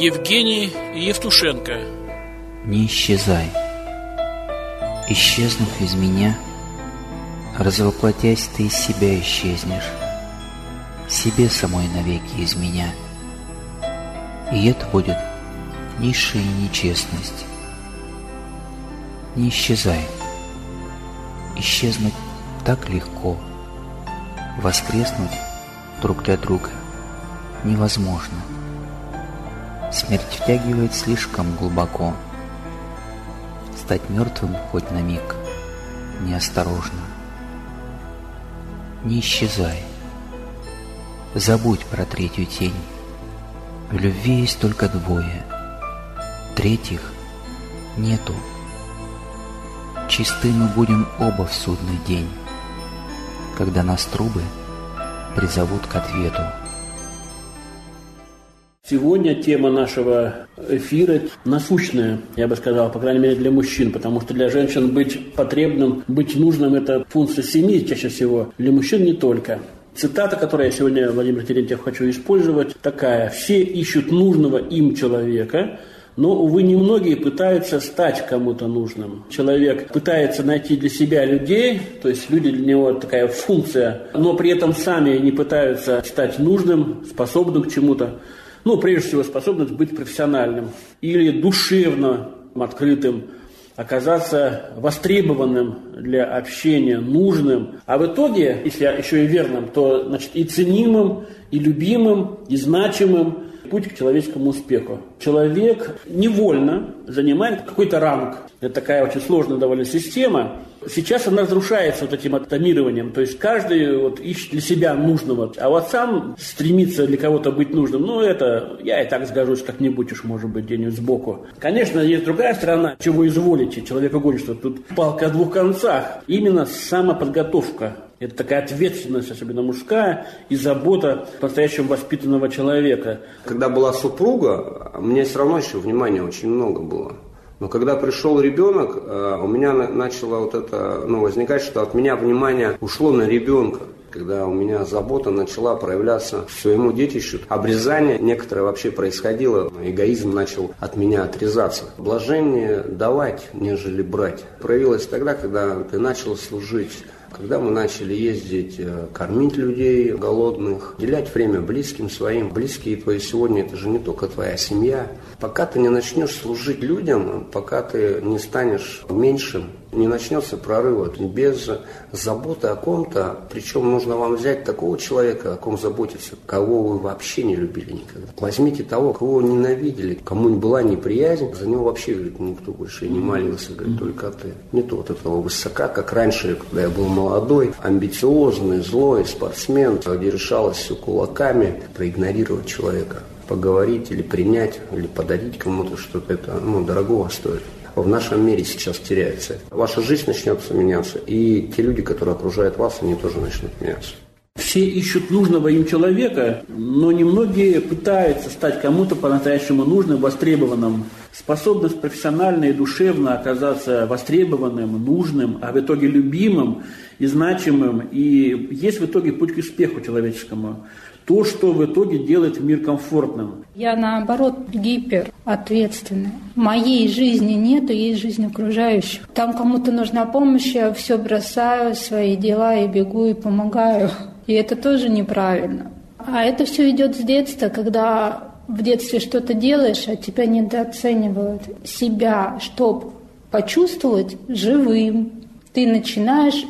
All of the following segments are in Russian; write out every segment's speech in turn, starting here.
Евгений Евтушенко. Не исчезай. Исчезнув из меня Развоплотясь, ты из себя исчезнешь. Себе самой навеки из меня. И это будет низшая нечестность. Не исчезай. Исчезнуть так легко. Воскреснуть друг для друга невозможно. Смерть втягивает слишком глубоко. Стать мертвым хоть на миг неосторожно. Не исчезай. Забудь про третью тень. В любви есть только двое. Третьих нету. Чисты мы будем оба в судный день, когда нас трубы призовут к ответу. Сегодня тема нашего эфира насущная, я бы сказал, по крайней мере для мужчин, потому что для женщин быть потребным, быть нужным – это функция семьи чаще всего, для мужчин не только. Цитата, которую я сегодня, Владимир Терентьев, хочу использовать, такая. «Все ищут нужного им человека, но, увы, немногие пытаются стать кому-то нужным. Человек пытается найти для себя людей, то есть люди для него такая функция, но при этом сами не пытаются стать нужным, способным к чему-то ну, прежде всего, способность быть профессиональным или душевно открытым, оказаться востребованным для общения, нужным, а в итоге, если еще и верным, то значит, и ценимым, и любимым, и значимым, путь к человеческому успеху. Человек невольно занимает какой-то ранг. Это такая очень сложная довольно система. Сейчас она разрушается вот этим атомированием. То есть каждый вот ищет для себя нужного. А вот сам стремится для кого-то быть нужным. Ну, это я и так сгожусь как-нибудь уж, может быть, где-нибудь сбоку. Конечно, есть другая сторона. Чего изволите, человекогонство. Тут палка о двух концах. Именно самоподготовка это такая ответственность, особенно мужская, и забота по-настоящему воспитанного человека. Когда была супруга, мне все равно еще внимания очень много было. Но когда пришел ребенок, э, у меня начало вот это ну, возникать, что от меня внимание ушло на ребенка когда у меня забота начала проявляться своему детищу. Обрезание некоторое вообще происходило, эгоизм начал от меня отрезаться. Блажение давать, нежели брать. Проявилось тогда, когда ты начал служить когда мы начали ездить, э, кормить людей голодных, уделять время близким своим. Близкие твои сегодня это же не только твоя семья. Пока ты не начнешь служить людям, пока ты не станешь меньшим, не начнется прорыва без заботы о ком-то. Причем нужно вам взять такого человека, о ком заботиться, кого вы вообще не любили никогда. Возьмите того, кого ненавидели, кому была неприязнь, за него вообще говорит, никто больше не молился, говорит, только ты. Не то вот этого высока, как раньше, когда я был молодой, амбициозный, злой спортсмен, где решалось все кулаками, проигнорировать человека поговорить или принять, или подарить кому-то что-то, это ну, дорогого стоит в нашем мире сейчас теряется. Ваша жизнь начнется меняться, и те люди, которые окружают вас, они тоже начнут меняться. Все ищут нужного им человека, но немногие пытаются стать кому-то по-настоящему нужным, востребованным. Способность профессионально и душевно оказаться востребованным, нужным, а в итоге любимым и значимым. И есть в итоге путь к успеху человеческому то, что в итоге делает мир комфортным. Я, наоборот, гиперответственная. Моей жизни нету, есть жизнь окружающих. Там кому-то нужна помощь, я все бросаю, свои дела и бегу и помогаю. И это тоже неправильно. А это все идет с детства, когда в детстве что-то делаешь, а тебя недооценивают. Себя, чтобы почувствовать живым, ты начинаешь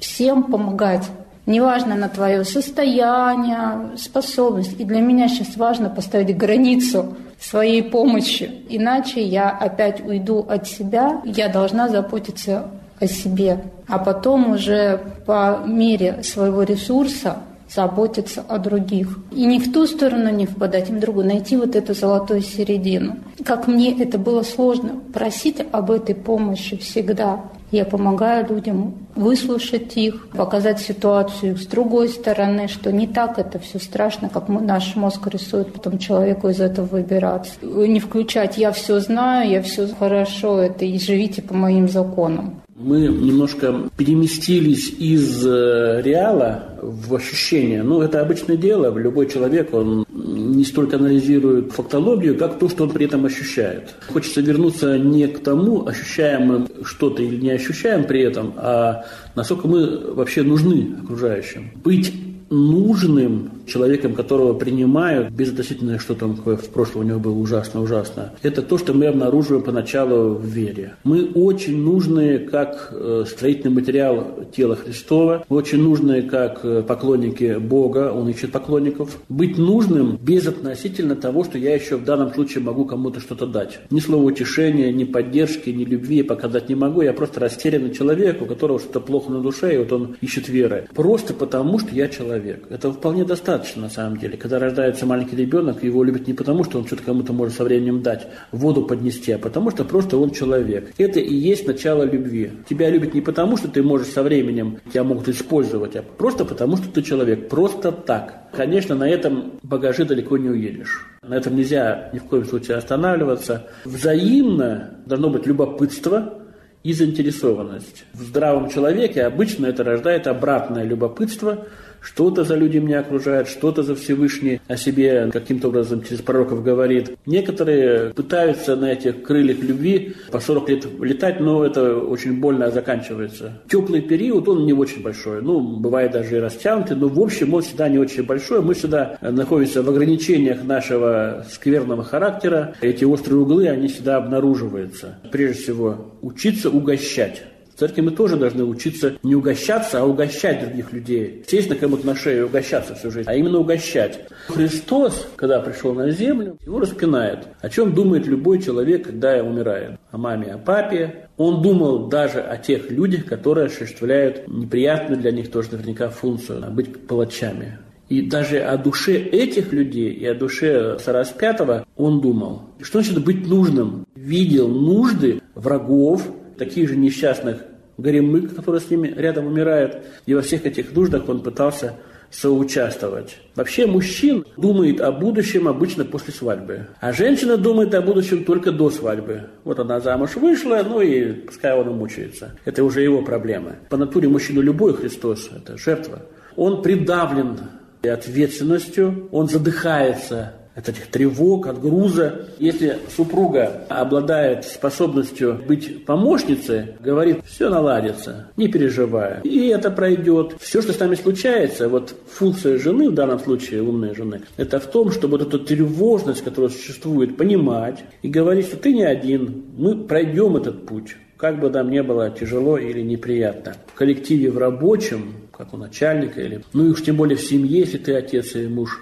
всем помогать. Неважно на твое состояние, способность. И для меня сейчас важно поставить границу своей помощи. Иначе я опять уйду от себя. Я должна заботиться о себе. А потом уже по мере своего ресурса заботиться о других. И не в ту сторону не впадать, и в другую. Найти вот эту золотую середину. Как мне это было сложно. Просить об этой помощи всегда. Я помогаю людям выслушать их, показать ситуацию с другой стороны, что не так это все страшно, как наш мозг рисует потом человеку из этого выбираться. Не включать «я все знаю, я все хорошо, это и живите по моим законам». Мы немножко переместились из э, реала в ощущение. Ну, это обычное дело. Любой человек, он не столько анализирует фактологию, как то, что он при этом ощущает. Хочется вернуться не к тому, ощущаем мы что-то или не ощущаем при этом, а насколько мы вообще нужны окружающим. Быть нужным человеком, которого принимают, безотносительно, что там в прошлом у него было ужасно-ужасно, это то, что мы обнаруживаем поначалу в вере. Мы очень нужны как э, строительный материал тела Христова, очень нужны как э, поклонники Бога, Он ищет поклонников. Быть нужным безотносительно того, что я еще в данном случае могу кому-то что-то дать. Ни слова утешения, ни поддержки, ни любви я показать не могу. Я просто растерянный человек, у которого что-то плохо на душе, и вот он ищет веры. Просто потому, что я человек. Это вполне достаточно достаточно, на самом деле. Когда рождается маленький ребенок, его любят не потому, что он что-то кому-то может со временем дать, воду поднести, а потому что просто он человек. Это и есть начало любви. Тебя любят не потому, что ты можешь со временем, тебя могут использовать, а просто потому, что ты человек. Просто так. Конечно, на этом багаже далеко не уедешь. На этом нельзя ни в коем случае останавливаться. Взаимно должно быть любопытство, и заинтересованность. В здравом человеке обычно это рождает обратное любопытство – что-то за люди меня окружают, что-то за Всевышний о себе каким-то образом через пророков говорит. Некоторые пытаются на этих крыльях любви по 40 лет летать, но это очень больно заканчивается. Теплый период, он не очень большой. Ну, бывает даже и растянутый, но в общем он всегда не очень большой. Мы всегда находимся в ограничениях нашего скверного характера. Эти острые углы, они всегда обнаруживаются. Прежде всего, учиться угощать церкви мы тоже должны учиться не угощаться, а угощать других людей. Сесть на кому-то на шею и угощаться всю жизнь, а именно угощать. Христос, когда пришел на землю, его распинает. О чем думает любой человек, когда умирает? О маме, о папе. Он думал даже о тех людях, которые осуществляют неприятную для них тоже наверняка функцию – быть палачами. И даже о душе этих людей и о душе Сараспятого он думал. Что значит быть нужным? Видел нужды врагов, таких же несчастных Горемык, который с ними рядом умирает, и во всех этих нуждах он пытался соучаствовать. Вообще мужчин думает о будущем обычно после свадьбы, а женщина думает о будущем только до свадьбы. Вот она замуж вышла, ну и пускай он мучается. Это уже его проблема. По натуре мужчину любой Христос – это жертва. Он придавлен ответственностью, он задыхается от этих тревог, от груза. Если супруга обладает способностью быть помощницей, говорит, все наладится, не переживай. И это пройдет. Все, что с нами случается, вот функция жены, в данном случае умной жены, это в том, чтобы вот эту тревожность, которая существует, понимать и говорить, что ты не один, мы пройдем этот путь как бы нам не было тяжело или неприятно. В коллективе, в рабочем, как у начальника, или, ну и уж тем более в семье, если ты отец и муж,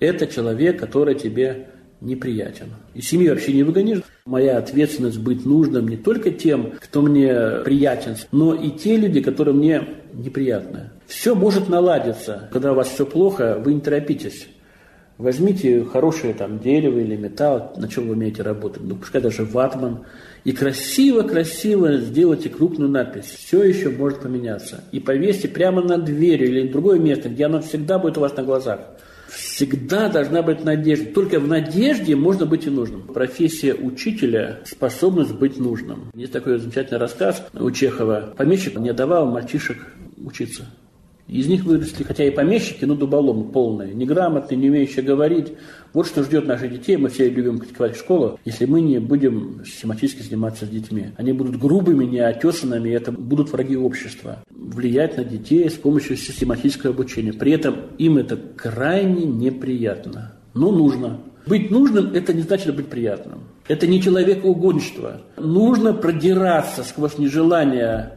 это человек, который тебе неприятен. И семьи вообще не выгонишь. Моя ответственность быть нужным не только тем, кто мне приятен, но и те люди, которые мне неприятны. Все может наладиться. Когда у вас все плохо, вы не торопитесь. Возьмите хорошее там дерево или металл, на чем вы умеете работать, ну пускай даже ватман, и красиво-красиво сделайте крупную надпись. Все еще может поменяться. И повесьте прямо на дверь или в другое место, где оно всегда будет у вас на глазах. Всегда должна быть надежда. Только в надежде можно быть и нужным. Профессия учителя – способность быть нужным. Есть такой замечательный рассказ у Чехова. Помещик не давал мальчишек учиться. Из них выросли, хотя и помещики, но дуболомы полные, неграмотные, не умеющие говорить. Вот что ждет наших детей. Мы все любим критиковать школу, если мы не будем систематически заниматься с детьми. Они будут грубыми, неотесанными, и это будут враги общества. Влиять на детей с помощью систематического обучения. При этом им это крайне неприятно, но нужно. Быть нужным – это не значит быть приятным. Это не человекоугодничество. Нужно продираться сквозь нежелание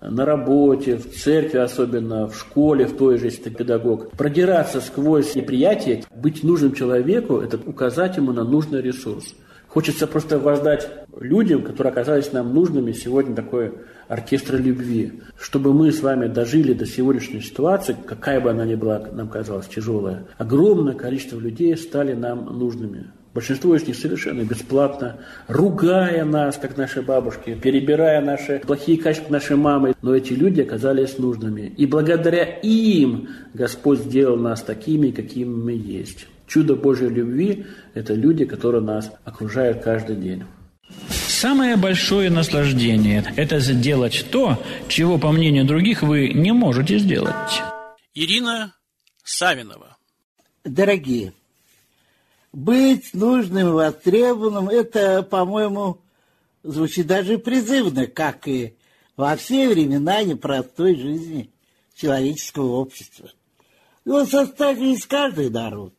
на работе, в церкви особенно, в школе, в той же, если ты педагог, продираться сквозь неприятие, быть нужным человеку, это указать ему на нужный ресурс. Хочется просто воздать людям, которые оказались нам нужными сегодня такой оркестр любви, чтобы мы с вами дожили до сегодняшней ситуации, какая бы она ни была нам казалась тяжелая. Огромное количество людей стали нам нужными. Большинство из них совершенно бесплатно, ругая нас, как наши бабушки, перебирая наши плохие качества нашей мамы. Но эти люди оказались нужными. И благодаря им Господь сделал нас такими, какими мы есть. Чудо Божьей любви – это люди, которые нас окружают каждый день. Самое большое наслаждение – это сделать то, чего, по мнению других, вы не можете сделать. Ирина Савинова. Дорогие, Быть нужным и востребованным – это, по-моему, звучит даже призывно, как и во все времена непростой жизни человеческого общества. Его составе есть каждый народ,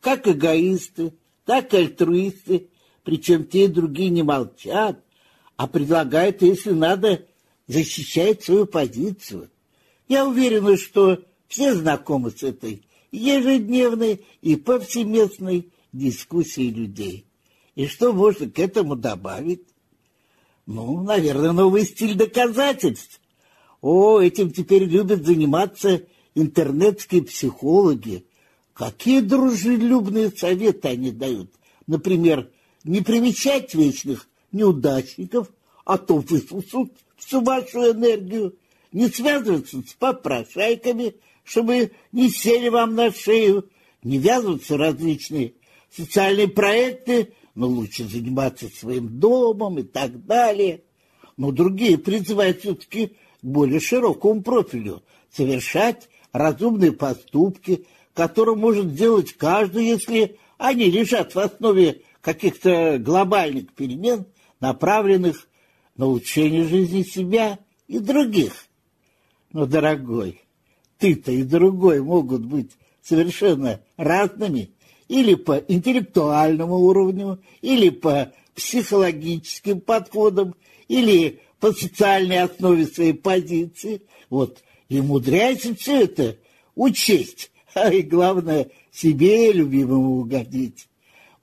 как эгоисты, так и альтруисты, причем те и другие не молчат, а предлагают, если надо, защищать свою позицию. Я уверен, что все знакомы с этой ежедневной и повсеместной дискуссией людей. И что можно к этому добавить? Ну, наверное, новый стиль доказательств. О, этим теперь любят заниматься интернетские психологи. Какие дружелюбные советы они дают. Например, не примечать вечных неудачников, а то высусут всю вашу энергию, не связываться с попрошайками, чтобы не сели вам на шею, не ввязываться в различные социальные проекты, но лучше заниматься своим домом и так далее. Но другие призывают все-таки к более широкому профилю, совершать разумные поступки, которые может сделать каждый, если они лежат в основе каких-то глобальных перемен, направленных на улучшение жизни себя и других. Но, дорогой, ты-то и другой могут быть совершенно разными или по интеллектуальному уровню, или по психологическим подходам, или по социальной основе своей позиции. Вот, и умудряйся все это учесть, а и главное, себе любимому угодить.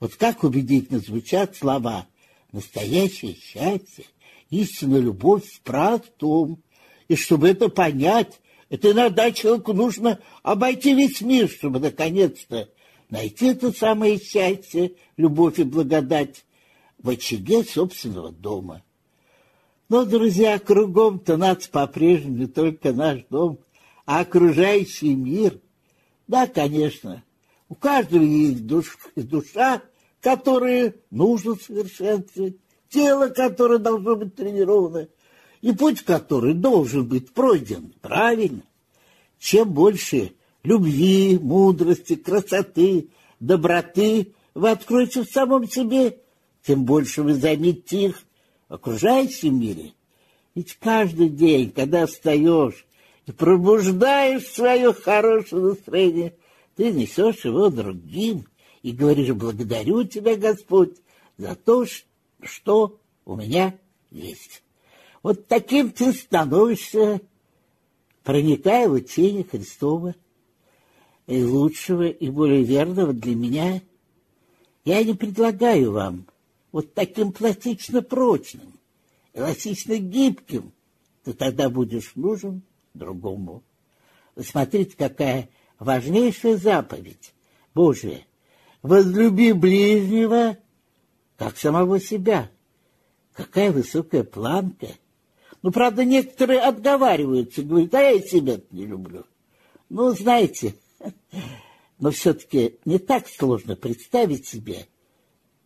Вот как убедительно звучат слова «настоящее счастье», «истинная любовь с простом». И чтобы это понять, это иногда человеку нужно обойти весь мир, чтобы наконец-то найти это самое счастье, любовь и благодать в очаге собственного дома. Но, друзья, кругом-то нас по-прежнему не только наш дом, а окружающий мир. Да, конечно, у каждого есть душ, душа, которую нужно совершенствовать, тело, которое должно быть тренировано, и путь, который должен быть пройден правильно. Чем больше любви, мудрости, красоты, доброты вы откроете в самом себе, тем больше вы заметите их в окружающем мире. Ведь каждый день, когда встаешь и пробуждаешь свое хорошее настроение, ты несешь его другим и говоришь, благодарю тебя, Господь, за то, что у меня есть. Вот таким ты становишься, проникая в учение Христова – и лучшего и более верного для меня я не предлагаю вам вот таким пластично прочным, эластично гибким, ты тогда будешь нужен другому. Вы смотрите, какая важнейшая заповедь Божия. Возлюби ближнего, как самого себя. Какая высокая планка. Ну, правда, некоторые отговариваются, говорят, а я и себя не люблю. Ну, знаете, но все-таки не так сложно представить себе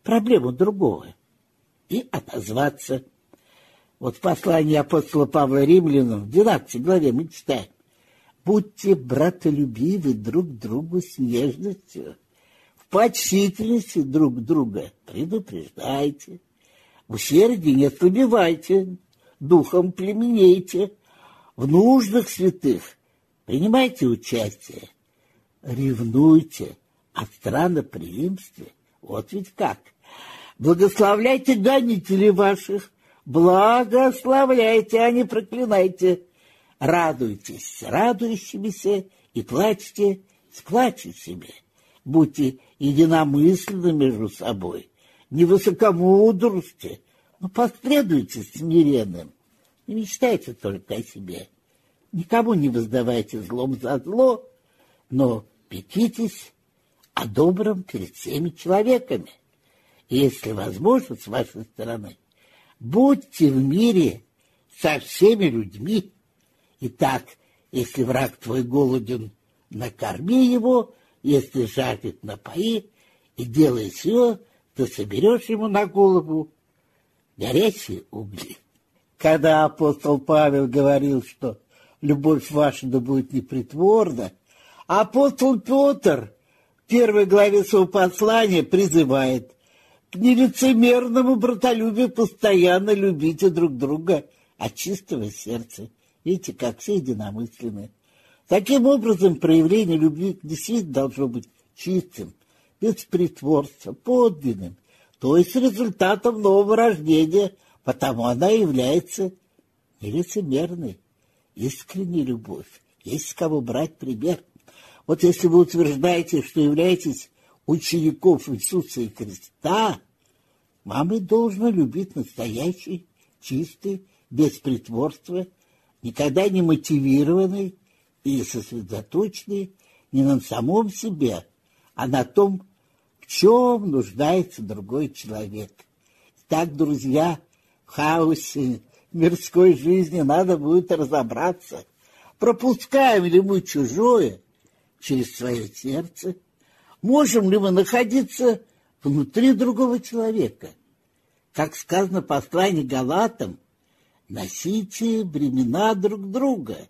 проблему другого и отозваться. Вот в послании апостола Павла Римлянам, в 12 главе мы читаем, «Будьте братолюбивы друг другу с нежностью, в почтительности друг друга предупреждайте, в усердии не ослабевайте, духом племенейте, в нуждах святых принимайте участие, ревнуйте о странноприимстве. Вот ведь как. Благословляйте гонителей ваших, благословляйте, а не проклинайте. Радуйтесь с радующимися и плачьте с плачущими. Будьте единомысленны между собой, не высокомудрствуйте, но последуйте смиренным. Не мечтайте только о себе. Никому не воздавайте злом за зло, но пекитесь о добром перед всеми человеками. И если возможно, с вашей стороны, будьте в мире со всеми людьми. Итак, если враг твой голоден, накорми его, если жаждет, напои, и делай все, то соберешь ему на голову горячие угли. Когда апостол Павел говорил, что любовь ваша да будет непритворна, Апостол Петр первой главе своего послания призывает к нелицемерному братолюбию постоянно любите друг друга от чистого сердца. Видите, как все единомысленные. Таким образом, проявление любви действительно должно быть чистым, без притворства, подлинным, то есть результатом нового рождения, потому она является нелицемерной, искренней любовь. Есть с кого брать пример. Вот если вы утверждаете, что являетесь учеников Иисуса и Христа, вам и должно любить настоящий, чистый, без притворства, никогда не мотивированный и сосредоточенный не на самом себе, а на том, в чем нуждается другой человек. Так, друзья, в хаосе мирской жизни надо будет разобраться, пропускаем ли мы чужое через свое сердце, можем ли мы находиться внутри другого человека. Как сказано в послании Галатам, носите бремена друг друга.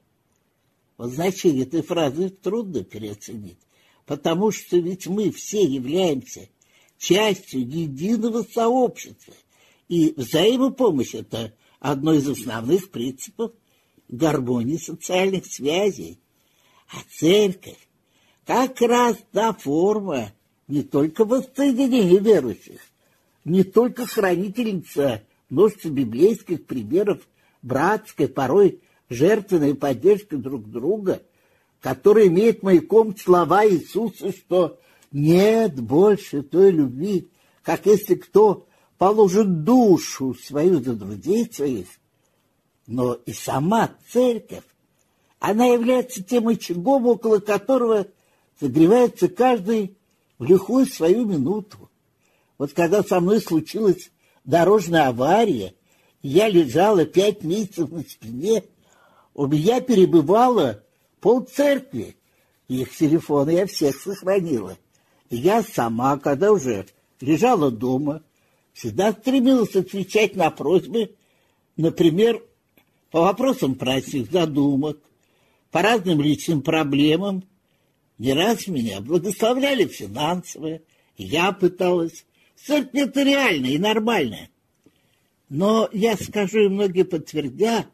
Вот значение этой фразы трудно переоценить, потому что ведь мы все являемся частью единого сообщества, и взаимопомощь – это одно из основных принципов гармонии социальных связей. А церковь как раз та форма не только воссоединения верующих, не только хранительница множества библейских примеров братской, порой жертвенной поддержки друг друга, которая имеет маяком слова Иисуса, что нет больше той любви, как если кто положит душу свою за друзей своих, но и сама церковь, она является тем очагом, около которого согревается каждый в лихую свою минуту. Вот когда со мной случилась дорожная авария, я лежала пять месяцев на спине, у меня перебывало пол церкви, их телефоны я всех сохранила. Я сама, когда уже лежала дома, всегда стремилась отвечать на просьбы, например, по вопросам праздничных задумок, по разным личным проблемам. Не раз меня благословляли финансово, я пыталась. Церковь это реально и нормально. Но я скажу, и многие подтвердят,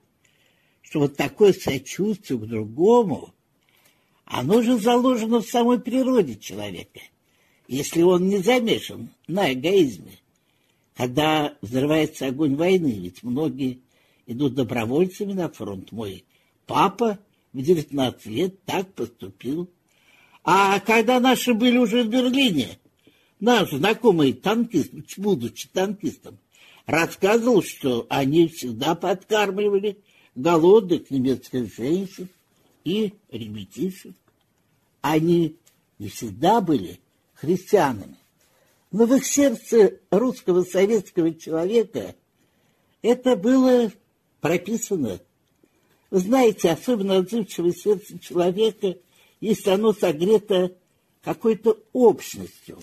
что вот такое сочувствие к другому, оно же заложено в самой природе человека, если он не замешан на эгоизме. Когда взрывается огонь войны, ведь многие идут добровольцами на фронт. Мой папа в 19 лет так поступил. А когда наши были уже в Берлине, наш знакомый танкист, будучи танкистом, рассказывал, что они всегда подкармливали голодных немецких женщин и ребятишек. Они не всегда были христианами. Но в их сердце русского советского человека это было прописано. Вы знаете, особенно отзывчивое сердце человека, если оно согрето какой-то общностью.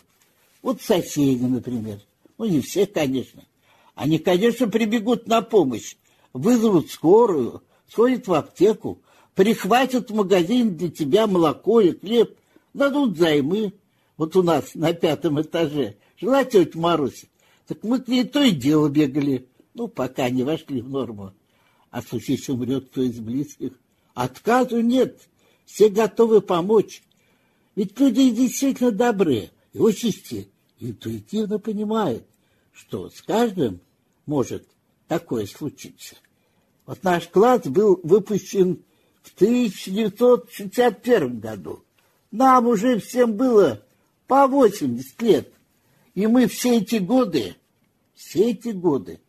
Вот соседи, например. Ну, не все, конечно. Они, конечно, прибегут на помощь, вызовут скорую, сходят в аптеку, прихватят в магазин для тебя молоко и хлеб, дадут займы. Вот у нас на пятом этаже жила тетя Маруся. Так мы к ней то и дело бегали, ну, пока не вошли в норму. А если умрет кто из близких, отказу нет, все готовы помочь. Ведь люди действительно добрые и очень интуитивно понимают, что с каждым может такое случиться. Вот наш класс был выпущен в 1961 году. Нам уже всем было по 80 лет. И мы все эти годы, все эти годы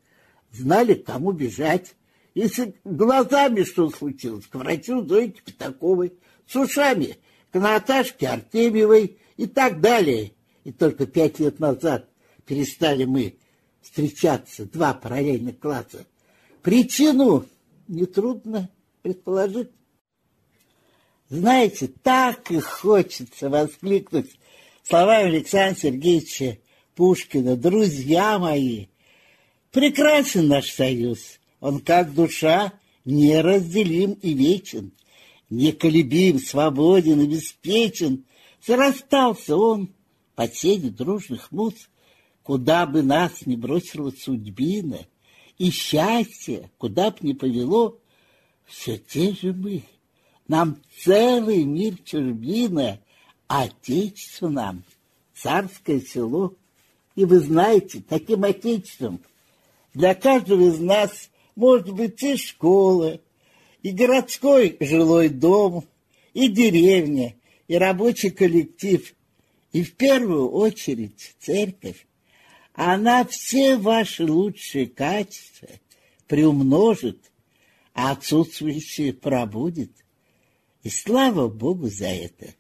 знали, кому бежать. Если глазами что случилось, к врачу Зойке Пятаковой, с ушами к Наташке Артемьевой и так далее. И только пять лет назад перестали мы встречаться, два параллельных класса. Причину нетрудно предположить. Знаете, так и хочется воскликнуть словами Александра Сергеевича Пушкина. Друзья мои, прекрасен наш союз. Он как душа неразделим и вечен, неколебим, свободен, обеспечен Зарастался он под сенью дружных муз, куда бы нас не бросила судьбина, и счастье, куда б ни повело, все те же мы. Нам целый мир чужбина, отечество нам царское село. И вы знаете, таким отечеством для каждого из нас может быть и школа, и городской жилой дом, и деревня, и рабочий коллектив, и в первую очередь церковь. Она все ваши лучшие качества приумножит, а отсутствующие пробудет. И слава Богу за это.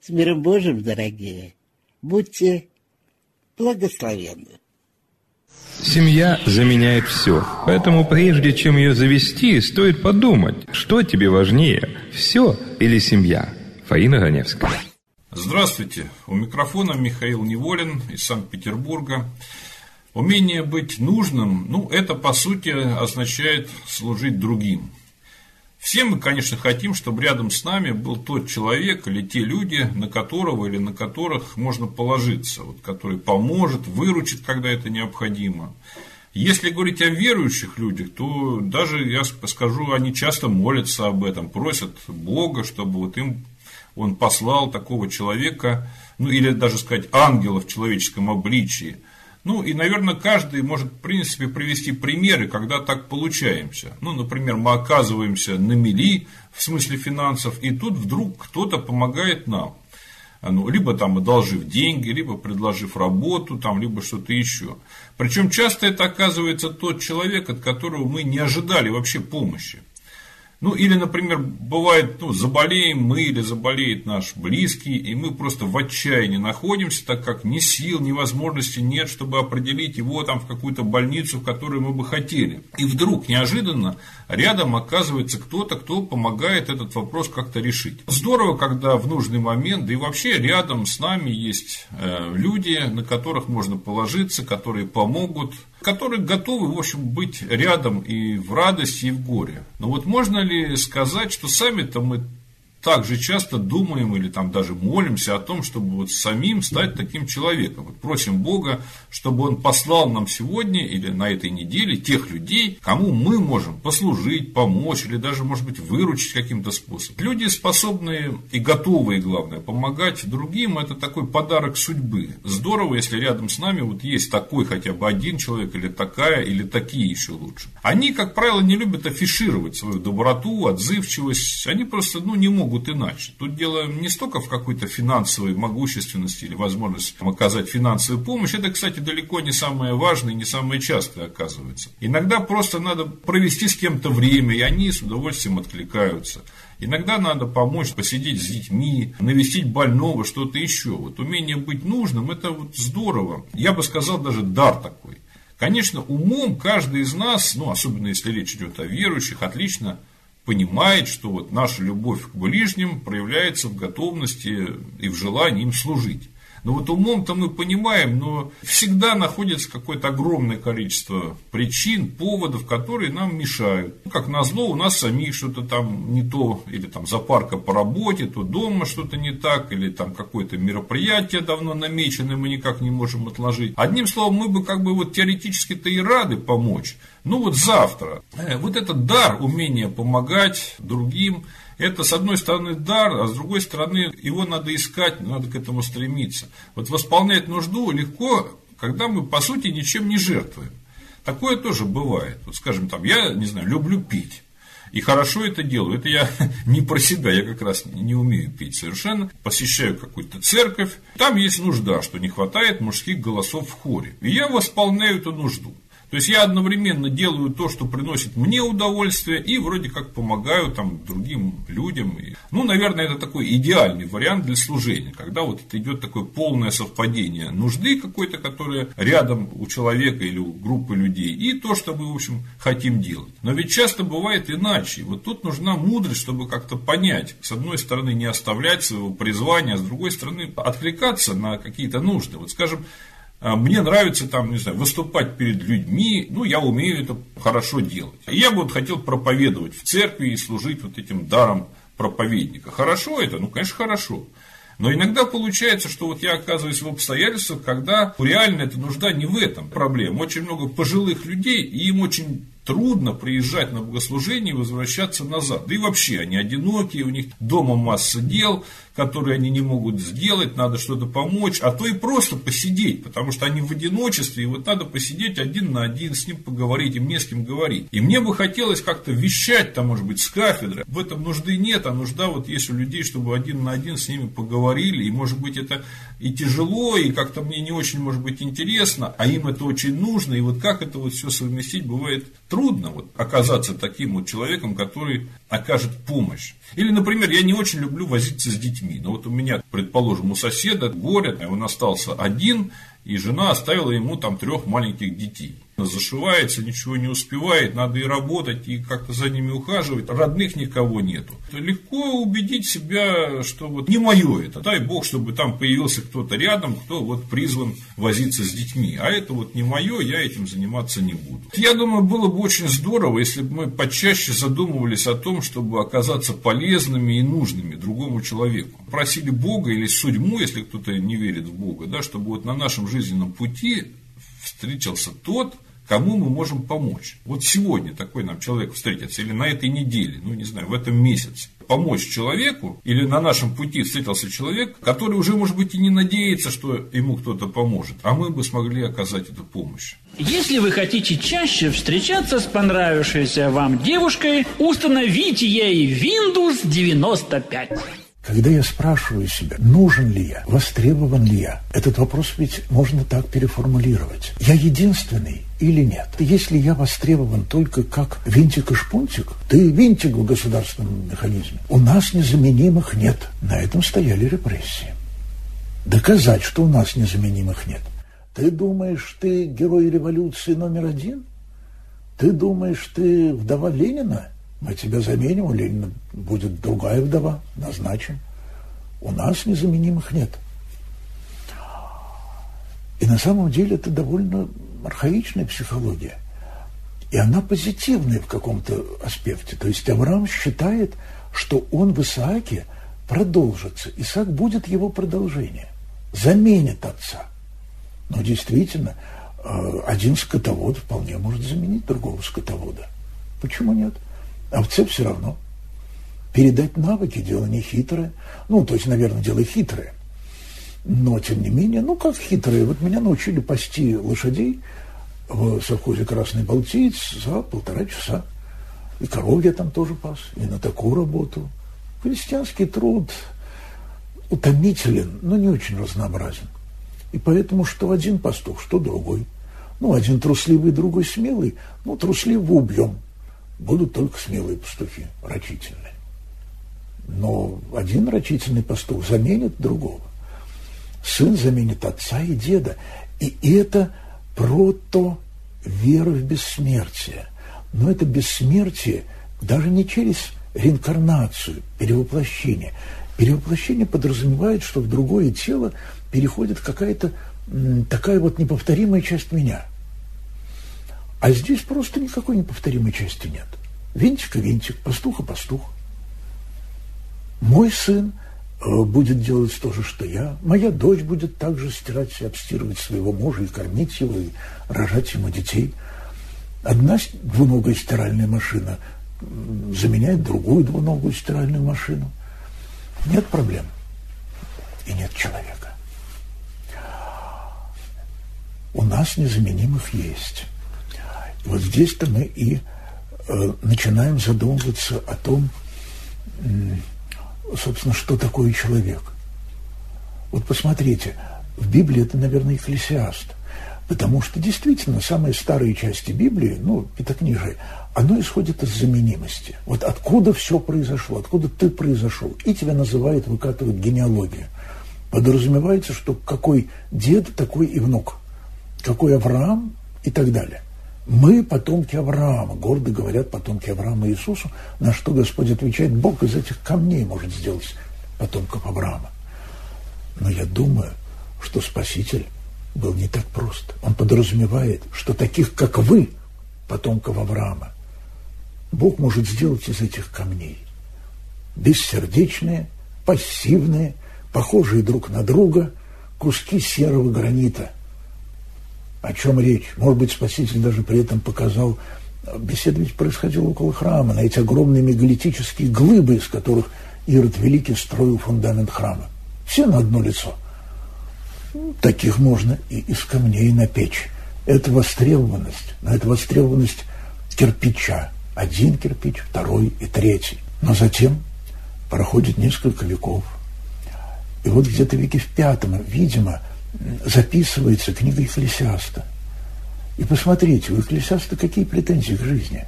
С миром Божьим, дорогие, будьте благословенны. Семья заменяет все. Поэтому прежде чем ее завести, стоит подумать, что тебе важнее, все или семья. Фаина Раневская. Здравствуйте. У микрофона Михаил Неволин из Санкт-Петербурга. Умение быть нужным, ну, это, по сути, означает служить другим. Все мы, конечно, хотим, чтобы рядом с нами был тот человек или те люди, на которого или на которых можно положиться, вот, который поможет, выручит, когда это необходимо. Если говорить о верующих людях, то даже, я скажу, они часто молятся об этом, просят Бога, чтобы вот им он послал такого человека, ну или даже сказать ангела в человеческом обличии – ну, и, наверное, каждый может, в принципе, привести примеры, когда так получаемся. Ну, например, мы оказываемся на мели, в смысле финансов, и тут вдруг кто-то помогает нам. Ну, либо там одолжив деньги, либо предложив работу, там, либо что-то еще. Причем часто это оказывается тот человек, от которого мы не ожидали вообще помощи. Ну, или, например, бывает, ну, заболеем мы или заболеет наш близкий, и мы просто в отчаянии находимся, так как ни сил, ни возможности нет, чтобы определить его там в какую-то больницу, в которую мы бы хотели. И вдруг, неожиданно, рядом оказывается кто-то, кто помогает этот вопрос как-то решить. Здорово, когда в нужный момент, да и вообще рядом с нами есть э, люди, на которых можно положиться, которые помогут, которые готовы, в общем, быть рядом и в радости, и в горе. Но вот можно ли сказать, что сами-то мы также часто думаем или там даже молимся о том, чтобы вот самим стать таким человеком. Вот просим Бога, чтобы Он послал нам сегодня или на этой неделе тех людей, кому мы можем послужить, помочь или даже, может быть, выручить каким-то способом. Люди, способные и готовые, главное, помогать другим, это такой подарок судьбы. Здорово, если рядом с нами вот есть такой хотя бы один человек или такая, или такие еще лучше. Они, как правило, не любят афишировать свою доброту, отзывчивость. Они просто ну, не могут могут иначе. Тут дело не столько в какой-то финансовой могущественности или возможности оказать финансовую помощь. Это, кстати, далеко не самое важное и не самое частое оказывается. Иногда просто надо провести с кем-то время, и они с удовольствием откликаются. Иногда надо помочь посидеть с детьми, навестить больного, что-то еще. Вот умение быть нужным, это вот здорово. Я бы сказал, даже дар такой. Конечно, умом каждый из нас, ну, особенно если речь идет о верующих, отлично понимает, что вот наша любовь к ближним проявляется в готовности и в желании им служить. Но вот умом-то мы понимаем, но всегда находится какое-то огромное количество причин, поводов, которые нам мешают. Ну, как назло, у нас самих что-то там не то, или там запарка по работе, то дома что-то не так, или там какое-то мероприятие давно намечено, мы никак не можем отложить. Одним словом, мы бы как бы вот теоретически-то и рады помочь. Ну вот завтра. Э, вот этот дар, умение помогать другим, это, с одной стороны, дар, а с другой стороны, его надо искать, надо к этому стремиться. Вот восполнять нужду легко, когда мы, по сути, ничем не жертвуем. Такое тоже бывает. Вот, скажем, там, я, не знаю, люблю пить. И хорошо это делаю. Это я не про себя, я как раз не умею петь совершенно. Посещаю какую-то церковь. Там есть нужда, что не хватает мужских голосов в хоре. И я восполняю эту нужду. То есть я одновременно делаю то, что приносит мне удовольствие, и вроде как помогаю там другим людям. Ну, наверное, это такой идеальный вариант для служения, когда вот это идет такое полное совпадение нужды какой-то, которая рядом у человека или у группы людей, и то, что мы, в общем, хотим делать. Но ведь часто бывает иначе. Вот тут нужна мудрость, чтобы как-то понять, с одной стороны, не оставлять своего призвания, а с другой стороны, откликаться на какие-то нужды. Вот, скажем, мне нравится там, не знаю, выступать перед людьми, ну, я умею это хорошо делать. Я бы вот хотел проповедовать в церкви и служить вот этим даром проповедника. Хорошо это? Ну, конечно, хорошо. Но иногда получается, что вот я оказываюсь в обстоятельствах, когда реально эта нужда не в этом проблема. Очень много пожилых людей, и им очень трудно приезжать на богослужение и возвращаться назад. Да и вообще, они одинокие, у них дома масса дел, которые они не могут сделать, надо что-то помочь, а то и просто посидеть, потому что они в одиночестве, и вот надо посидеть один на один, с ним поговорить, им не с кем говорить. И мне бы хотелось как-то вещать там, может быть, с кафедры. В этом нужды нет, а нужда вот есть у людей, чтобы один на один с ними поговорили, и может быть это и тяжело, и как-то мне не очень, может быть, интересно, а им это очень нужно, и вот как это вот все совместить бывает трудно, вот оказаться таким вот человеком, который окажет помощь. Или, например, я не очень люблю возиться с детьми, но вот у меня, предположим, у соседа горе, он остался один, и жена оставила ему там трех маленьких детей зашивается, ничего не успевает, надо и работать, и как-то за ними ухаживать, родных никого нету. Легко убедить себя, что вот не мое это, дай бог, чтобы там появился кто-то рядом, кто вот призван возиться с детьми, а это вот не мое, я этим заниматься не буду. Я думаю, было бы очень здорово, если бы мы почаще задумывались о том, чтобы оказаться полезными и нужными другому человеку. Просили Бога или судьбу, если кто-то не верит в Бога, да, чтобы вот на нашем жизненном пути встретился тот, кому мы можем помочь. Вот сегодня такой нам человек встретится, или на этой неделе, ну не знаю, в этом месяце. Помочь человеку, или на нашем пути встретился человек, который уже, может быть, и не надеется, что ему кто-то поможет, а мы бы смогли оказать эту помощь. Если вы хотите чаще встречаться с понравившейся вам девушкой, установите ей Windows 95. Когда я спрашиваю себя, нужен ли я, востребован ли я, этот вопрос ведь можно так переформулировать. Я единственный или нет? Если я востребован только как винтик и шпунтик, ты винтик в государственном механизме. У нас незаменимых нет. На этом стояли репрессии. Доказать, что у нас незаменимых нет. Ты думаешь, ты герой революции номер один? Ты думаешь, ты вдова Ленина? Мы тебя заменим, у Ленина будет другая вдова, назначим. У нас незаменимых нет. И на самом деле это довольно архаичная психология. И она позитивная в каком-то аспекте. То есть Авраам считает, что он в Исааке продолжится. Исаак будет его продолжение. Заменит отца. Но действительно, э, один скотовод вполне может заменить другого скотовода. Почему нет? Овце все равно. Передать навыки – дело не хитрое. Ну, то есть, наверное, дело хитрое. Но, тем не менее, ну, как хитрое. Вот меня научили пасти лошадей в совхозе «Красный Балтиец» за полтора часа. И коров я там тоже пас, и на такую работу. Крестьянский труд утомителен, но не очень разнообразен. И поэтому что один пастух, что другой. Ну, один трусливый, другой смелый. Ну, трусливого убьем будут только смелые пастухи, рачительные. Но один рачительный пастух заменит другого. Сын заменит отца и деда. И это прото вера в бессмертие. Но это бессмертие даже не через реинкарнацию, перевоплощение. Перевоплощение подразумевает, что в другое тело переходит какая-то такая вот неповторимая часть меня – а здесь просто никакой неповторимой части нет. Винтик и винтик, пастух и пастух. Мой сын э, будет делать то же, что я. Моя дочь будет также стирать и обстирывать своего мужа и кормить его, и рожать ему детей. Одна двуногая стиральная машина заменяет другую двуногую стиральную машину. Нет проблем. И нет человека. У нас незаменимых есть. Вот здесь-то мы и э, начинаем задумываться о том, собственно, что такое человек. Вот посмотрите, в Библии это, наверное, Экклесиаст. Потому что действительно самые старые части Библии, ну, пятокнижие, оно исходит из заменимости. Вот откуда все произошло, откуда ты произошел. И тебя называют, выкатывают генеалогию. Подразумевается, что какой дед, такой и внук. Какой Авраам и так далее. Мы потомки Авраама, гордо говорят потомки Авраама Иисусу, на что Господь отвечает, Бог из этих камней может сделать потомков Авраама. Но я думаю, что Спаситель был не так прост. Он подразумевает, что таких, как вы, потомков Авраама, Бог может сделать из этих камней. Бессердечные, пассивные, похожие друг на друга куски серого гранита. О чем речь? Может быть, Спаситель даже при этом показал, беседа ведь происходила около храма, на эти огромные мегалитические глыбы, из которых Ирод Великий строил фундамент храма. Все на одно лицо. Таких можно и из камней напечь. Это востребованность, но это востребованность кирпича. Один кирпич, второй и третий. Но затем проходит несколько веков. И вот где-то веке в пятом, видимо, записывается книга Экклесиаста. И посмотрите, у Экклесиаста какие претензии к жизни.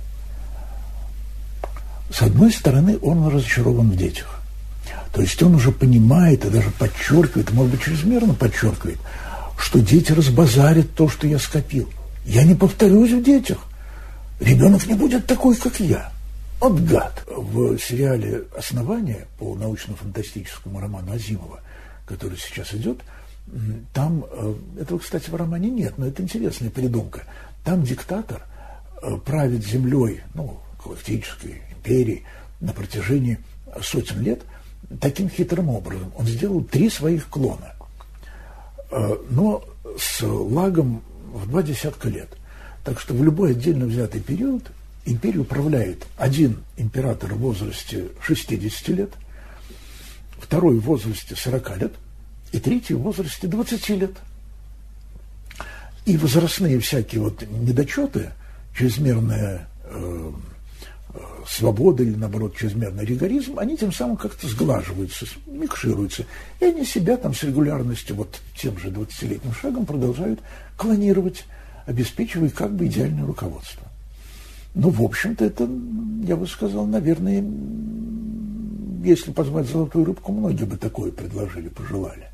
С одной стороны, он разочарован в детях. То есть он уже понимает и даже подчеркивает, может быть, чрезмерно подчеркивает, что дети разбазарят то, что я скопил. Я не повторюсь в детях. Ребенок не будет такой, как я. Вот гад. В сериале «Основание» по научно-фантастическому роману Азимова, который сейчас идет, там, э, этого, кстати, в романе нет, но это интересная придумка. Там диктатор э, правит землей, ну, галактической империей на протяжении сотен лет таким хитрым образом. Он сделал три своих клона, э, но с лагом в два десятка лет. Так что в любой отдельно взятый период империю управляет один император в возрасте 60 лет, второй в возрасте 40 лет и третий в возрасте 20 лет. И возрастные всякие вот недочеты, чрезмерная э, э, свобода или, наоборот, чрезмерный ригоризм, они тем самым как-то сглаживаются, микшируются. И они себя там с регулярностью, вот тем же 20-летним шагом продолжают клонировать, обеспечивая как бы идеальное руководство. Ну, в общем-то, это, я бы сказал, наверное, если позвать золотую рыбку, многие бы такое предложили, пожелали.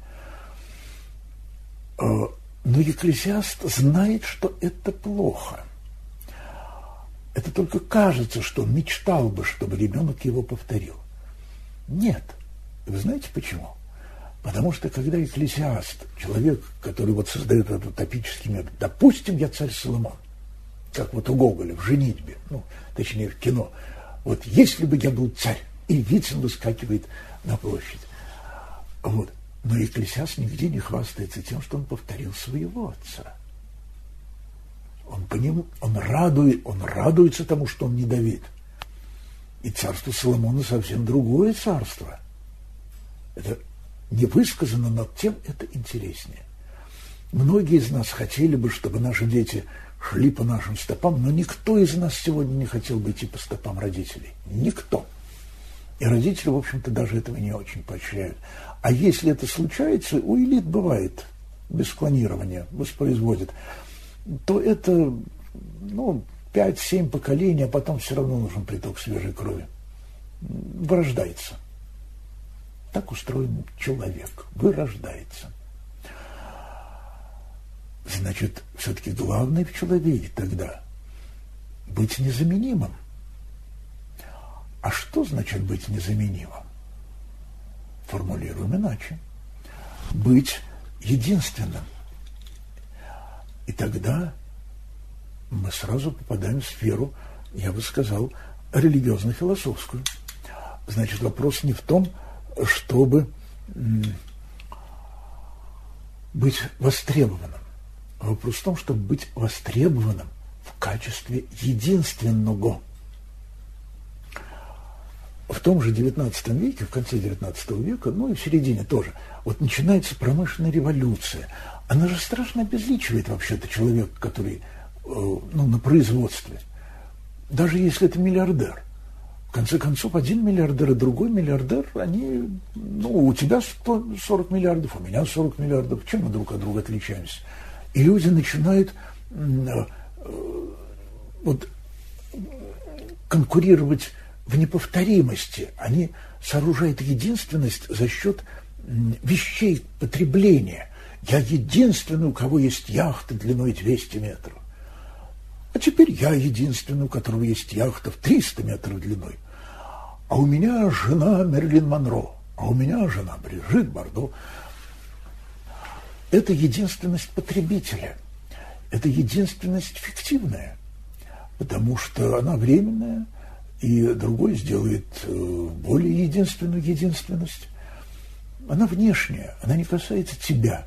А, но Екклесиаст знает, что это плохо. Это только кажется, что мечтал бы, чтобы ребенок его повторил. Нет. Вы знаете почему? Потому что когда экклесиаст, человек, который вот создает этот утопический метод, допустим, я царь Соломон, как вот у Гоголя в «Женитьбе», ну, точнее, в кино. Вот если бы я был царь, и Вицин выскакивает на площадь. Вот. Но Экклесиас нигде не хвастается тем, что он повторил своего отца. Он, по нему, он, радует, он радуется тому, что он не Давид. И царство Соломона совсем другое царство. Это не высказано, но тем это интереснее. Многие из нас хотели бы, чтобы наши дети шли по нашим стопам, но никто из нас сегодня не хотел бы идти по стопам родителей. Никто. И родители, в общем-то, даже этого не очень поощряют. А если это случается, у элит бывает, без клонирования, воспроизводит, то это, ну, 5-7 поколений, а потом все равно нужен приток свежей крови. Вырождается. Так устроен человек. Вырождается. Значит, все-таки главное в человеке тогда быть незаменимым. А что значит быть незаменимым? Формулируем иначе. Быть единственным. И тогда мы сразу попадаем в сферу, я бы сказал, религиозно-философскую. Значит, вопрос не в том, чтобы быть востребованным. Вопрос в том, чтобы быть востребованным в качестве единственного. В том же XIX веке, в конце XIX века, ну и в середине тоже, вот начинается промышленная революция. Она же страшно обезличивает вообще-то человека, который э, ну, на производстве. Даже если это миллиардер. В конце концов, один миллиардер и другой миллиардер, они, ну, у тебя 140 миллиардов, у меня 40 миллиардов. Чем мы друг от друга отличаемся? И люди начинают э, вот, конкурировать в неповторимости. Они сооружают единственность за счет вещей потребления. Я единственный, у кого есть яхта длиной 200 метров. А теперь я единственный, у которого есть яхта в 300 метров длиной. А у меня жена Мерлин Монро, а у меня жена Брижит Бардо это единственность потребителя. Это единственность фиктивная, потому что она временная, и другой сделает э, более единственную единственность. она внешняя, она не касается тебя.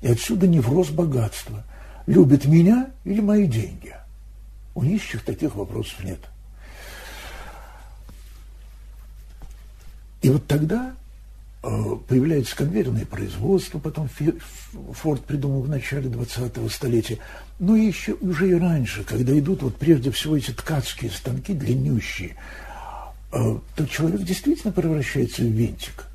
И отсюда невроз богатства. Любит меня или мои деньги? У нищих таких вопросов нет. И вот тогда появляется конвейерное производство, потом Форд придумал в начале 20-го столетия, но еще уже и раньше, когда идут вот прежде всего эти ткацкие станки длиннющие, э, то человек действительно превращается в винтик.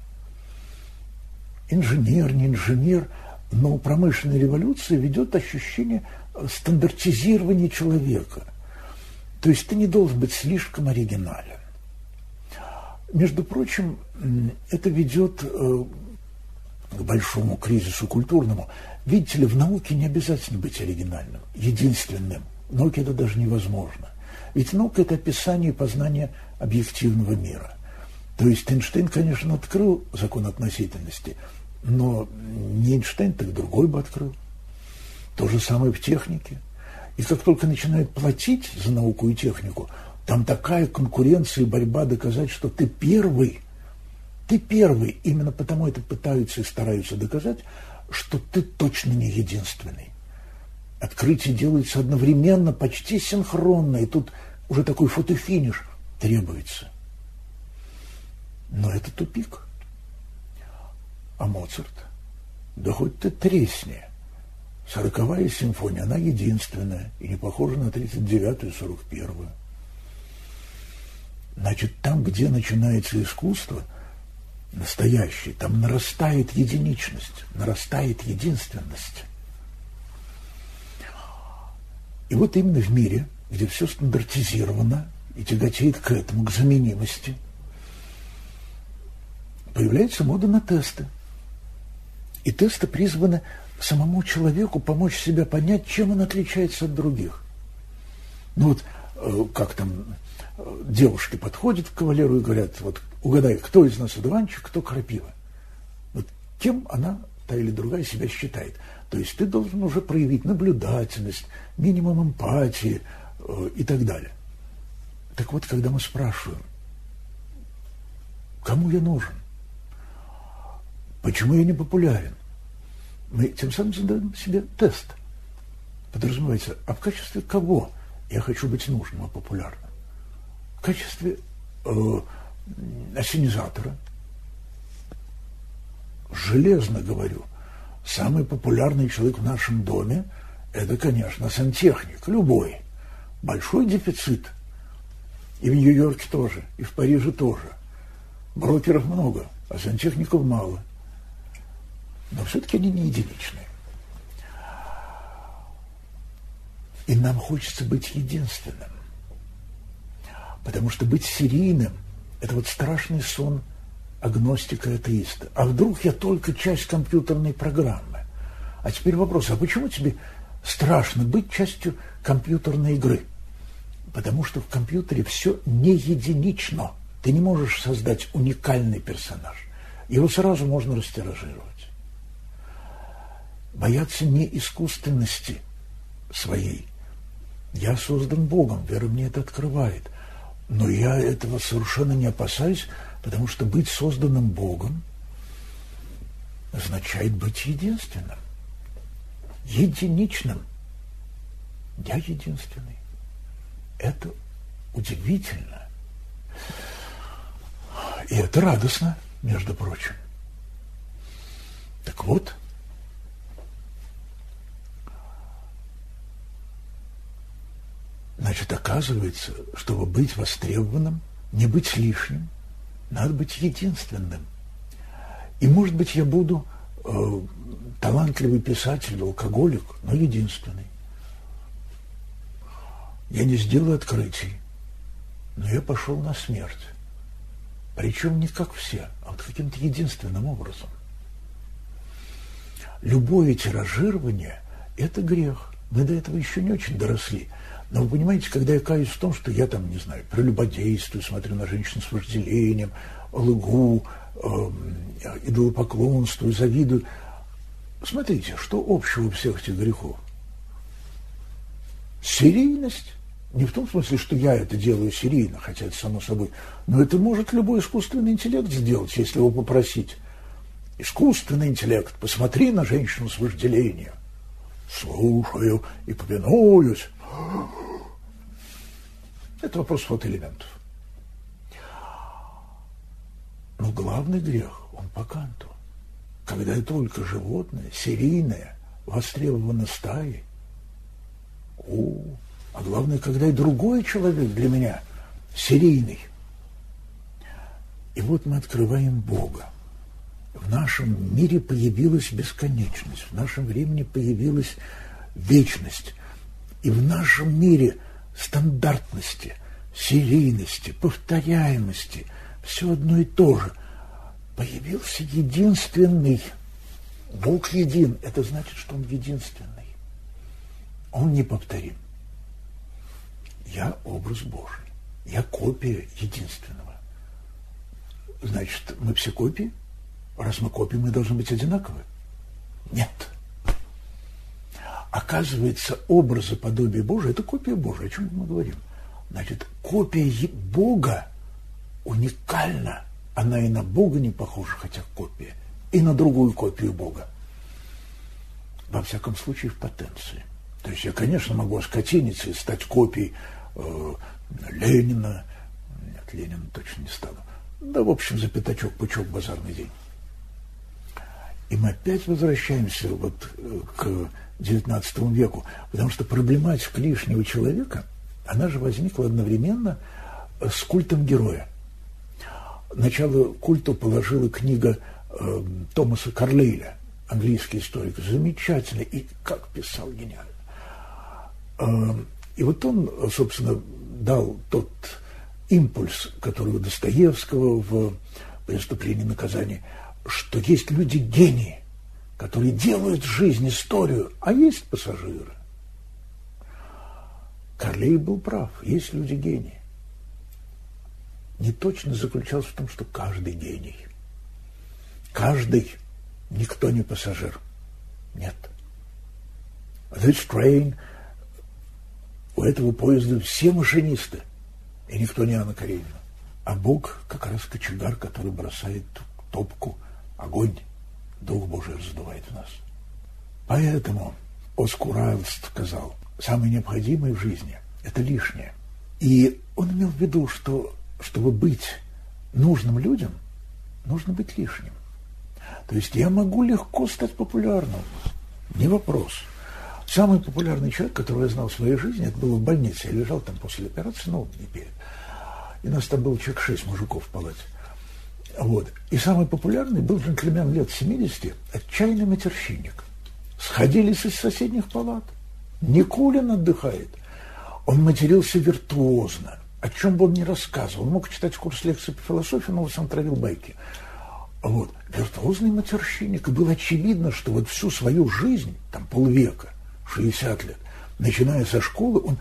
Инженер, не инженер, но промышленная революция ведет ощущение стандартизирования человека. То есть ты не должен быть слишком оригинален. Между прочим, это ведет э, к большому кризису культурному. Видите ли, в науке не обязательно быть оригинальным, единственным. В науке это даже невозможно. Ведь наука – это описание и познание объективного мира. То есть Эйнштейн, конечно, открыл закон относительности, но не Эйнштейн, так другой бы открыл. То же самое в технике. И как только начинают платить за науку и технику, там такая конкуренция и борьба доказать, что ты первый, ты первый, именно потому это пытаются и стараются доказать, что ты точно не единственный. Открытие делается одновременно, почти синхронно, и тут уже такой фотофиниш требуется. Но это тупик. А Моцарт? Да хоть ты тресни. Сороковая симфония, она единственная и не похожа на тридцать девятую сорок первую. Значит, там, где начинается искусство, настоящее, там нарастает единичность, нарастает единственность. И вот именно в мире, где все стандартизировано и тяготеет к этому, к заменимости, появляется мода на тесты. И тесты призваны самому человеку помочь себя понять, чем он отличается от других. Ну вот, э, как там девушки подходят к кавалеру и говорят, вот угадай, кто из нас одуванчик, кто крапива. Вот кем она, та или другая, себя считает. То есть ты должен уже проявить наблюдательность, минимум эмпатии э, и так далее. Так вот, когда мы спрашиваем, кому я нужен, почему я не популярен, мы тем самым задаем себе тест. Подразумевается, а в качестве кого я хочу быть нужным и популярным? Качестве э, осенизатора. Железно говорю, самый популярный человек в нашем доме – это, конечно, сантехник, любой. Большой дефицит. И в Нью-Йорке тоже, и в Париже тоже. Брокеров много, а сантехников мало. Но все-таки они не единичные. И нам хочется быть единственным. Потому что быть серийным – это вот страшный сон агностика и атеиста. А вдруг я только часть компьютерной программы? А теперь вопрос, а почему тебе страшно быть частью компьютерной игры? Потому что в компьютере все не единично. Ты не можешь создать уникальный персонаж. Его сразу можно растиражировать. Бояться не искусственности своей. Я создан Богом, вера мне это открывает. Но я этого совершенно не опасаюсь, потому что быть созданным Богом означает быть единственным, единичным. Я единственный. Это удивительно. И это радостно, между прочим. Так вот, Значит, оказывается, чтобы быть востребованным, не быть лишним, надо быть единственным. И, может быть, я буду э, талантливый писатель, алкоголик, но единственный. Я не сделаю открытий, но я пошел на смерть. Причем не как все, а вот каким-то единственным образом. Любое тиражирование – это грех. Мы до этого еще не очень доросли – но вы понимаете, когда я каюсь в том, что я там, не знаю, прелюбодействую, смотрю на женщин с вожделением, лгу, э, идолопоклонствую, завидую. Смотрите, что общего у всех этих грехов? Серийность. Не в том смысле, что я это делаю серийно, хотя это само собой, но это может любой искусственный интеллект сделать, если его попросить. Искусственный интеллект. Посмотри на женщину с вожделением. Слушаю и повинуюсь. Это вопрос фотоэлементов. Но главный грех, он по канту. Когда только животное, серийное, востребовано стаей. О, а главное, когда и другой человек для меня серийный. И вот мы открываем Бога. В нашем мире появилась бесконечность, в нашем времени появилась вечность. И в нашем мире стандартности, серийности, повторяемости, все одно и то же. Появился единственный. Бог един. Это значит, что Он единственный. Он неповторим. Я образ Божий. Я копия единственного. Значит, мы все копии? Раз мы копии, мы должны быть одинаковы? Нет. Оказывается, образы подобия Божия – это копия Божия. О чем мы говорим? Значит, копия Бога уникальна. Она и на Бога не похожа, хотя копия, и на другую копию Бога. Во всяком случае, в потенции. То есть я, конечно, могу оскотиниться и стать копией э, Ленина. Нет, Ленина точно не стану. Да, в общем, за пятачок, пучок, базарный день. И мы опять возвращаемся вот э, к XIX веку, потому что проблематика лишнего человека, она же возникла одновременно с культом героя. Начало культу положила книга э, Томаса Карлейля, английский историк, замечательный, и как писал гениально. Э, и вот он, собственно, дал тот импульс, который у Достоевского в «Преступлении и наказании», что есть люди гении, которые делают жизнь, историю, а есть пассажиры. Карлей был прав, есть люди гении. Неточность заключалась в том, что каждый гений. Каждый, никто не пассажир. Нет. This train, у этого поезда все машинисты, и никто не Анна Каренина. А Бог как раз кочегар, который бросает топку, огонь Дух Божий раздувает в нас. Поэтому Оскар Айлс сказал, самое необходимое в жизни – это лишнее. И он имел в виду, что чтобы быть нужным людям, нужно быть лишним. То есть я могу легко стать популярным. Не вопрос. Самый популярный человек, которого я знал в своей жизни, это был в больнице. Я лежал там после операции, ну, не перед. И нас там было человек шесть мужиков в палате. Вот. И самый популярный был джентльмен лет 70, отчаянный матерщинник. Сходились из соседних палат. Никулин отдыхает. Он матерился виртуозно. О чем бы он ни рассказывал. Он мог читать курс лекций по философии, но сам травил байки. Вот. Виртуозный матерщинник. И было очевидно, что вот всю свою жизнь, там полвека, 60 лет, начиная со школы, он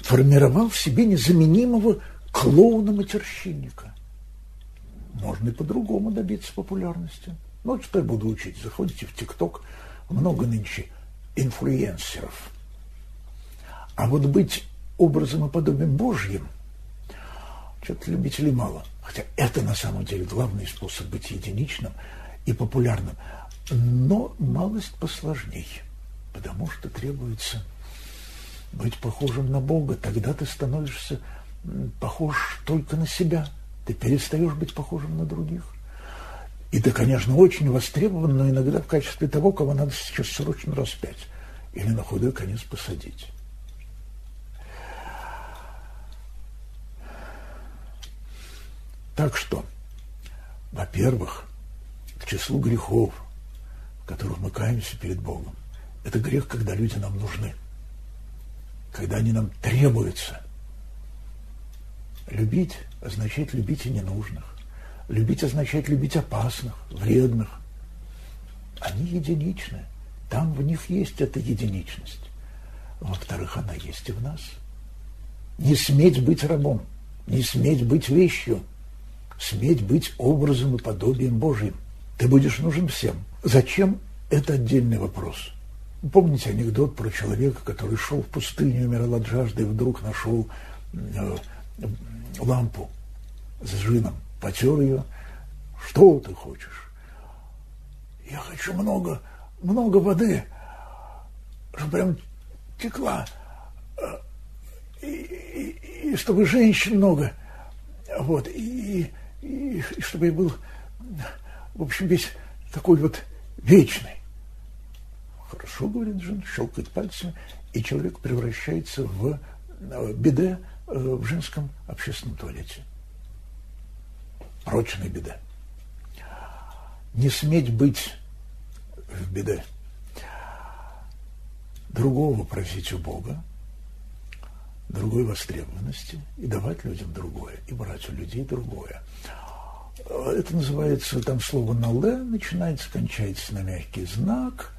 формировал в себе незаменимого клоуна-матерщинника. Можно и по-другому добиться популярности. Ну, я буду учить? Заходите в ТикТок, много нынче инфлюенсеров. А вот быть образом и подобием Божьим, что-то любителей мало. Хотя это на самом деле главный способ быть единичным и популярным. Но малость посложней, потому что требуется быть похожим на Бога. Тогда ты становишься похож только на себя – ты перестаешь быть похожим на других. И ты, конечно, очень востребован, но иногда в качестве того, кого надо сейчас срочно распять или на худой конец посадить. Так что, во-первых, к числу грехов, в которых мы каемся перед Богом, это грех, когда люди нам нужны, когда они нам требуются. Любить означает любить и ненужных. Любить означает любить опасных, вредных. Они единичны. Там в них есть эта единичность. Во-вторых, она есть и в нас. Не сметь быть рабом, не сметь быть вещью, сметь быть образом и подобием Божьим. Ты будешь нужен всем. Зачем? Это отдельный вопрос. Помните анекдот про человека, который шел в пустыню, умирал от жажды и вдруг нашел э, лампу с джином, потер ее. Что ты хочешь? Я хочу много, много воды, чтобы прям текла. И, и, и чтобы женщин много. Вот. И, и, и чтобы я был, в общем, весь такой вот вечный. Хорошо, говорит жена, щелкает пальцами, и человек превращается в э, беде э, в женском общественном туалете. Прочная беда. Не сметь быть в беде. Другого просить у Бога, другой востребованности, и давать людям другое, и брать у людей другое. Это называется, там слово «нале» начинается, кончается на мягкий знак,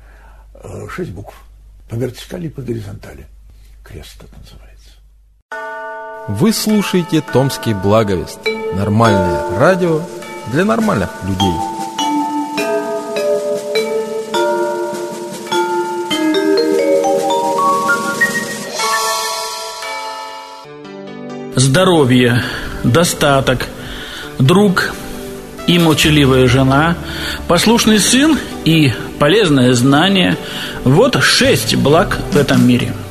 э, шесть букв, по вертикали и по горизонтали. Крест это называется. Вы слушаете «Томский благовест» – нормальное радио для нормальных людей. Здоровье, достаток, друг – и молчаливая жена, послушный сын и полезное знание – вот шесть благ в этом мире –